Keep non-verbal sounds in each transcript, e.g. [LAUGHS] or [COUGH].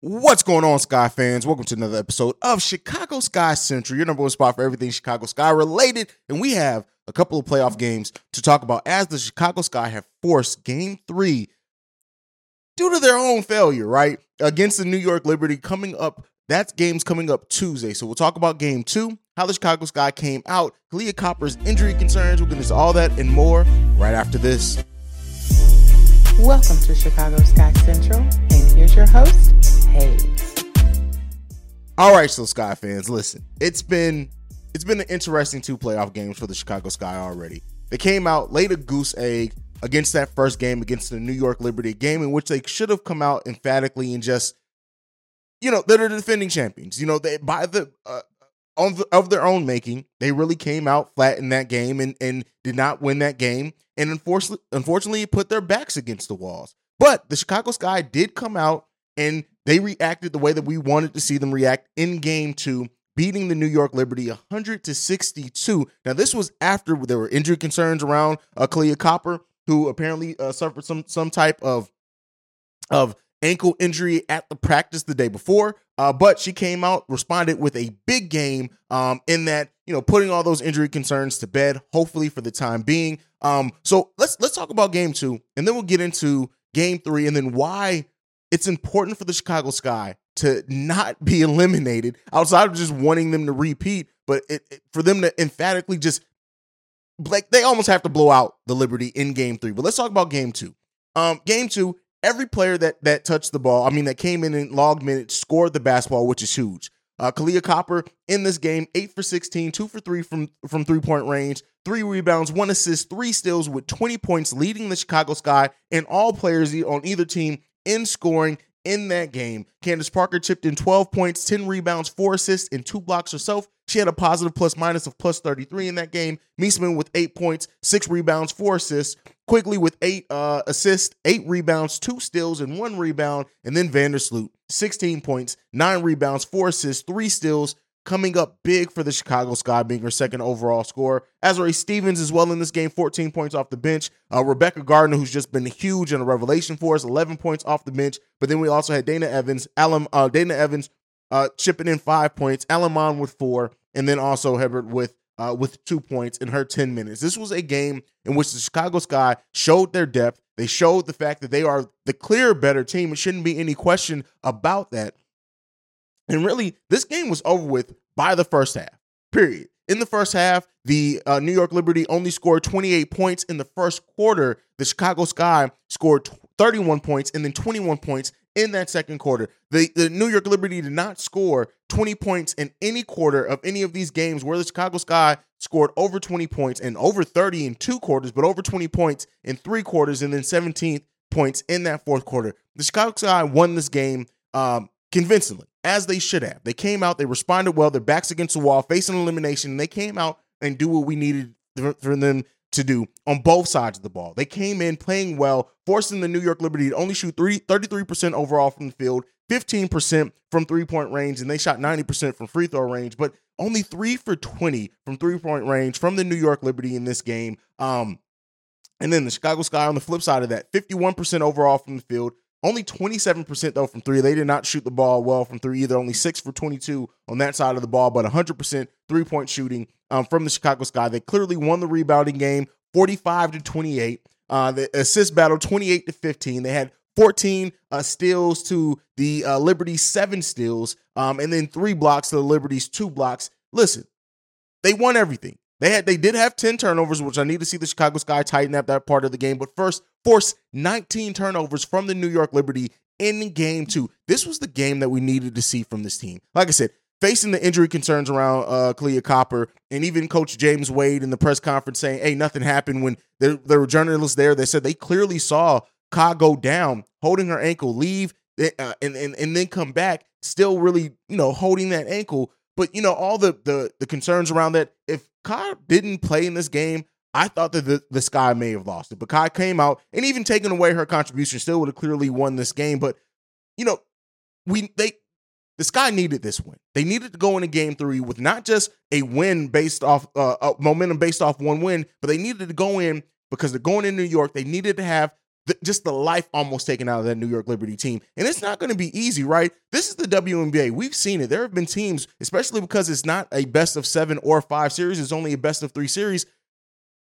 What's going on, Sky fans? Welcome to another episode of Chicago Sky Central, your number one spot for everything Chicago Sky related. And we have a couple of playoff games to talk about as the Chicago Sky have forced game three due to their own failure, right? Against the New York Liberty coming up. That game's coming up Tuesday. So we'll talk about game two, how the Chicago Sky came out, Kahleah Copper's injury concerns. We'll get into all that and more right after this. Welcome to Chicago Sky Central, and here's your host, All right, so Sky fans, listen. It's been it's been an interesting two playoff games for the Chicago Sky already. They came out laid a goose egg against that first game against the New York Liberty, game in which they should have come out emphatically and just, you know, they're the defending champions. You know, they by the uh, on the, of their own making, they really came out flat in that game and and did not win that game, and unfortunately, unfortunately, put their backs against the walls. But the Chicago Sky did come out and they reacted the way that we wanted to see them react in game two, beating the New York Liberty 100 to 62. Now, this was after there were injury concerns around uh, Kahleah Copper, who apparently uh, suffered some some type of of ankle injury at the practice the day before. Uh, but she came out, responded with a big game um, in that, you know, putting all those injury concerns to bed, hopefully for the time being. Um, so let's let's talk about game two, and then we'll get into game three, and then why it's important for the Chicago Sky to not be eliminated outside of just wanting them to repeat, but it, it, for them to emphatically just like they almost have to blow out the Liberty in game three. But let's talk about game two. Um, game two, every player that that touched the ball, I mean, that came in and logged minutes, scored the basketball, which is huge. Uh, Kahleah Copper in this game, eight for 16, two for three from from three point range, three rebounds, one assist, three steals with 20 points, leading the Chicago Sky and all players on either team in scoring in that game. Candace Parker chipped in 12 points, 10 rebounds, four assists, and two blocks herself. She had a positive plus minus of plus 33 in that game. Meesseman with eight points, six rebounds, four assists. Quigley with eight uh, assists, eight rebounds, two steals, and one rebound. And then Vandersloot, 16 points, nine rebounds, four assists, three steals, coming up big for the Chicago Sky, being her second overall scorer. Azurá Stevens as well in this game, 14 points off the bench. Uh, Rebekah Gardner, who's just been huge and a revelation for us, 11 points off the bench. But then we also had Dana Evans, Alan, uh, Dana Evans uh, chipping in five points, Allemand with four, and then also Hebard with uh, with two points in her 10 minutes. This was a game in which the Chicago Sky showed their depth. They showed the fact that they are the clear better team. It shouldn't be any question about that. And really, this game was over with by the first half, period. In the first half, the uh, New York Liberty only scored 28 points. In the first quarter, the Chicago Sky scored 31 points and then 21 points in that second quarter. The, the New York Liberty did not score 20 points in any quarter of any of these games where the Chicago Sky scored over 20 points and over 30 in two quarters, but over 20 points in three quarters and then 17 points in that fourth quarter. The Chicago Sky won this game um, convincingly, as they should have. They came out, they responded well, their backs against the wall, facing elimination, and they came out and do what we needed for them to do on both sides of the ball. They came in playing well, forcing the New York Liberty to only shoot three, 33% overall from the field, 15% from three point range, and they shot 90% from free throw range, but only three for 20 from three point range from the New York Liberty in this game. Um, and then the Chicago Sky on the flip side of that, 51% overall from the field, only 27% though from three. They did not shoot the ball well from three either. Only six for 22 on that side of the ball, but 100% three point shooting um, from the Chicago Sky. They clearly won the rebounding game 45 to 28. Uh, the assist battle 28 to 15. They had 14 uh, steals to the uh, Liberty, seven steals, um, and then three blocks to the Liberty's two blocks. Listen, they won everything. They had they did have 10 turnovers, which I need to see the Chicago Sky tighten up that part of the game. But first, force 19 turnovers from the New York Liberty in game two. This was the game that we needed to see from this team. Like I said, facing the injury concerns around uh Kahleah Copper and even Coach James Wade in the press conference saying, hey, nothing happened when there, there were journalists there They said they clearly saw Ka go down, holding her ankle, leave, uh, and, and, and then come back, still really, you know, holding that ankle. But, you know, all the the, the concerns around that, if Ka didn't play in this game, I thought that the, the Sky may have lost it. But Kai came out and even taking away her contribution, still would have clearly won this game. But, you know, we they the Sky needed this win. They needed to go into game three with not just a win based off uh, momentum based off one win, but they needed to go in because they're going in New York. They needed to have the, just the life almost taken out of that New York Liberty team. And it's not going to be easy, right? This is the WNBA. We've seen it. There have been teams, especially because it's not a best of seven or five series, it's only a best of three series.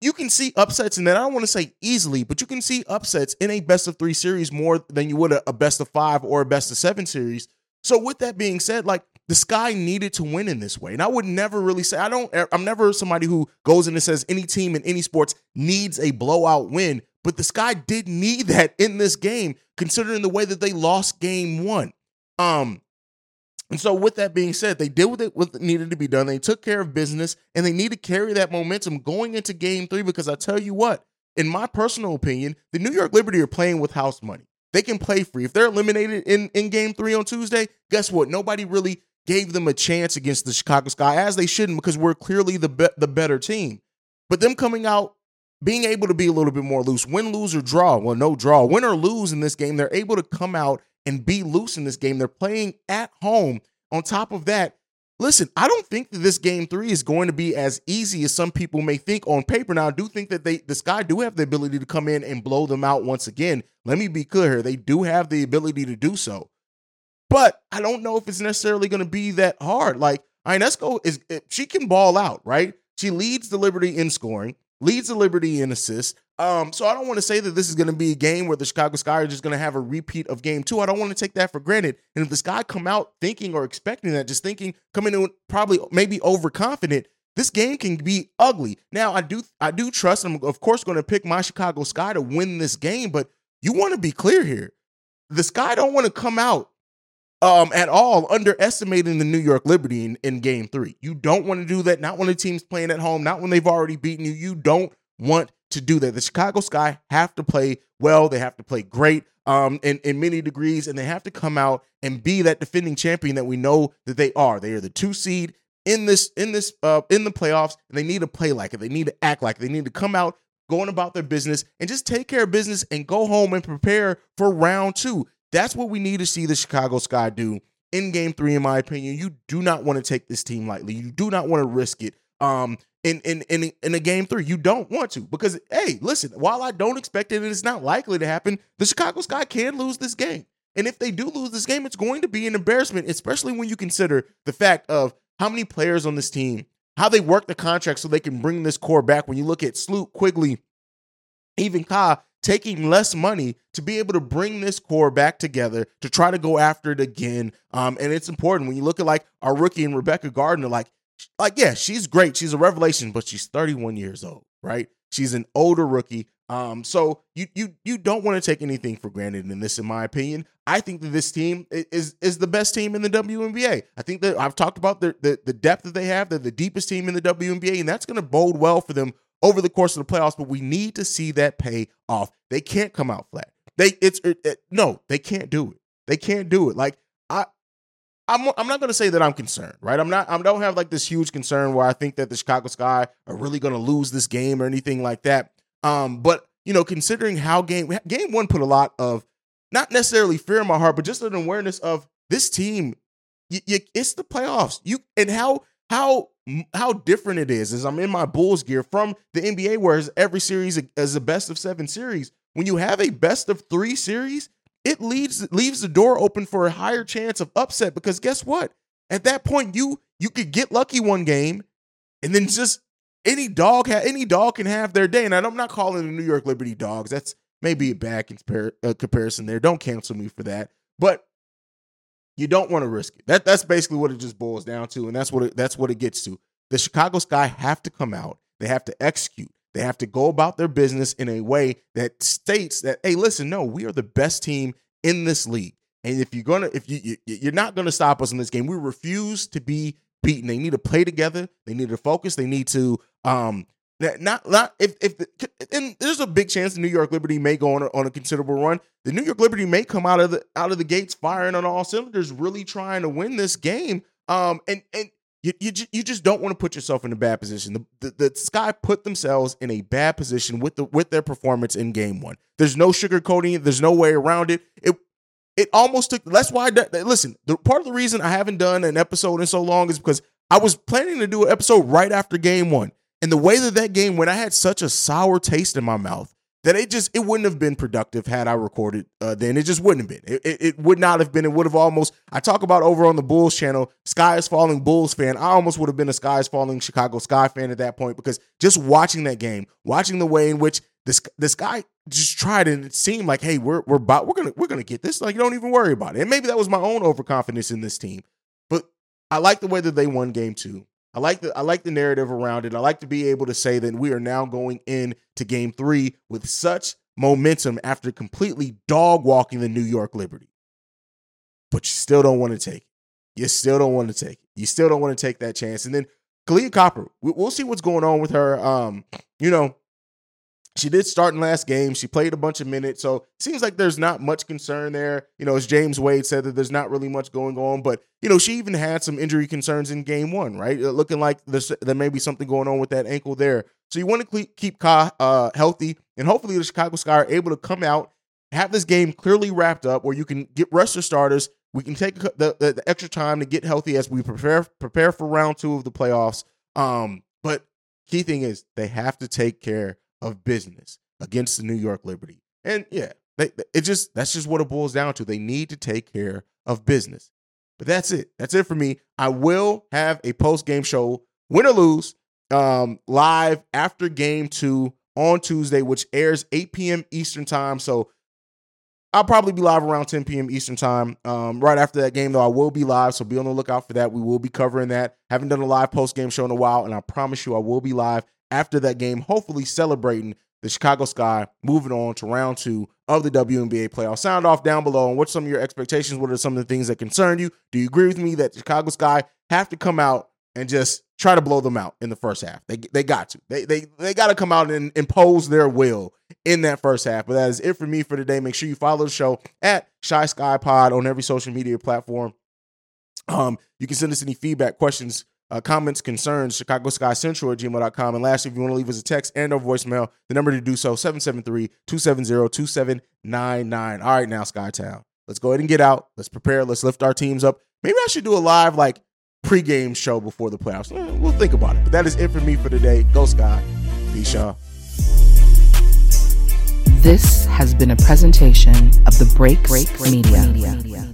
You can see upsets in that. I don't want to say easily, but you can see upsets in a best of three series more than you would a, a best of five or a best of seven series. So, with that being said, like the sky needed to win in this way. And I would never really say, I don't, I'm never somebody who goes in and says any team in any sports needs a blowout win. But the Sky did need [LAUGHS] that in this game, considering the way that they lost game one. Um, and so, with that being said, they did what, it, needed to be done. They took care of business, and they need to carry that momentum going into game three. Because I tell you what, in my personal opinion, the New York Liberty are playing with house money. They can play free. If they're eliminated in, in game three on Tuesday, guess what? Nobody really gave them a chance against the Chicago Sky, as they shouldn't, because we're clearly the, be- the better team. But them coming out being able to be a little bit more loose, win, lose, or draw. Well, no draw. Win or lose in this game, they're able to come out and be loose in this game. They're playing at home. On top of that, listen, I don't think that this game three is going to be as easy as some people may think on paper. Now, I do think that they the Sky do have the ability to come in and blow them out once again. Let me be clear here. They do have the ability to do so. But I don't know if it's necessarily going to be that hard. Like Ionescu is she can ball out, right? She leads the Liberty in scoring leads the Liberty in assists. Um, so I don't want to say that this is going to be a game where the Chicago Sky are just going to have a repeat of game two. I don't want to take that for granted. And if the Sky come out thinking or expecting that, just thinking, coming in probably maybe overconfident, this game can be ugly. Now I do I do trust. I'm of course going to pick my Chicago Sky to win this game, but you want to be clear here. The Sky don't want to come out um, at all underestimating the New York Liberty in, in game three. You don't want to do that, not when the team's playing at home, not when they've already beaten you. You don't want to do that. The Chicago Sky have to play well, they have to play great um, in, in many degrees, and they have to come out and be that defending champion that we know that they are. They are the two seed in this in this uh, in the playoffs, and they need to play like it. They need to act like it. They need to come out going about their business and just take care of business and go home and prepare for round two. That's what we need to see the Chicago Sky do in game three, in my opinion. You do not want to take this team lightly. You do not want to risk it. Um, in in in in a game three, you don't want to because hey, listen. While I don't expect it, and it's not likely to happen, the Chicago Sky can lose this game. And if they do lose this game, it's going to be an embarrassment, especially when you consider the fact of how many players on this team, how they work the contract so they can bring this core back. When you look at Sloot, Quigley, even Ka, taking less money to be able to bring this core back together to try to go after it again. Um, and it's important when you look at like our rookie and Rebekah Gardner, like, like yeah, she's great, she's a revelation, but she's 31 years old, right? She's an older rookie. Um, so you you you don't want to take anything for granted in this, in my opinion. I think that this team is is the best team in the WNBA. I think that I've talked about the the, the depth that they have. They're the deepest team in the WNBA, and that's going to bode well for them over the course of the playoffs, but we need to see that pay off. They can't come out flat. They it's it, it, no, they can't do it. They can't do it. Like I I'm I'm not going to say that I'm concerned, right? I'm not I don't have like this huge concern where I think that the Chicago Sky are really going to lose this game or anything like that. Um but you know, considering how game game 1 put a lot of not necessarily fear in my heart, but just an awareness of this team you, you, it's the playoffs. You and how how how different it is as I'm in my Bulls gear from the NBA, where every series is a best of seven series. When you have a best of three series, it leaves leaves the door open for a higher chance of upset because guess what? At that point, you you could get lucky one game, and then just any dog ha- any dog can have their day. And I'm not calling the New York Liberty dogs. That's maybe a bad compar- uh, comparison there. Don't cancel me for that. But you don't want to risk it. That that's basically what it just boils down to, and that's what it, that's what it gets to. The Chicago Sky have to come out. They have to execute. They have to go about their business in a way that states that, hey, listen, no, we are the best team in this league. And if you're gonna, if you, you you're not gonna stop us in this game, we refuse to be beaten. They need to play together. They need to focus. They need to um not not if if the, and there's a big chance the New York Liberty may go on a, on a considerable run. The New York Liberty may come out of the out of the gates firing on all cylinders, really trying to win this game. Um, and and you you, you just don't want to put yourself in a bad position. The, the, the Sky put themselves in a bad position with the with their performance in Game One. There's no sugarcoating it. There's no way around it. It it almost took. That's why. I, listen, the part of the reason I haven't done an episode in so long is because I was planning to do an episode right after Game One. And the way that that game went, I had such a sour taste in my mouth that it just it wouldn't have been productive had I recorded uh, then. It just wouldn't have been. It, it, it would not have been. It would have almost. I talk about over on the Bulls channel, Sky is Falling Bulls fan. I almost would have been a Sky is Falling Chicago Sky fan at that point because just watching that game, watching the way in which this this guy just tried and it seemed like, hey, we're we're about we're gonna we're gonna get this. Like, you don't even worry about it. And maybe that was my own overconfidence in this team, but I like the way that they won game two. I like the I like the narrative around it. I like to be able to say that we are now going in to game three with such momentum after completely dog walking the New York Liberty. But you still don't want to take it. You still don't want to take it. You still don't want to take that chance. And then Kahleah Copper, we'll see what's going on with her. Um, you know, she did start in last game. She played a bunch of minutes. So it seems like there's not much concern there. You know, as James Wade said that there's not really much going on. But, you know, she even had some injury concerns in game one, right? Uh, looking like there may be something going on with that ankle there. So you want to keep Ka uh, healthy. And hopefully the Chicago Sky are able to come out, have this game clearly wrapped up where you can get rest your starters. We can take the, the, the extra time to get healthy as we prepare prepare for round two of the playoffs. Um, but key thing is they have to take care of business against the New York Liberty. And yeah, they, it just that's just what it boils down to. They need to take care of business. But that's it. That's it for me. I will have a post game show, win or lose, um, live after game two on Tuesday, which airs 8 p.m. Eastern time. So I'll probably be live around 10 p.m. Eastern time. Um, right after that game, though, I will be live. So be on the lookout for that. We will be covering that. Haven't done a live post game show in a while, and I promise you I will be live after that game, hopefully celebrating the Chicago Sky moving on to round two of the WNBA playoffs. Sound off down below on what some of your expectations. What are some of the things that concern you? Do you agree with me that Chicago Sky have to come out and just try to blow them out in the first half? They they got to. They they they got to come out and impose their will in that first half. But that is it for me for today. Make sure you follow the show at Chi Sky Pod on every social media platform. Um, you can send us any feedback, questions, uh, comments, concerns, Chicago Sky Central at gmail.com. And lastly, if you want to leave us a text and or voicemail, the number to do so, 773-270-2799. All right, now, Skytown. Let's go ahead and get out. Let's prepare. Let's lift our teams up. Maybe I should do a live, like, pregame show before the playoffs. Eh, we'll think about it. But that is it for me for today. Go Sky. Peace, y'all. This has been a presentation of the Break Break Media. Media.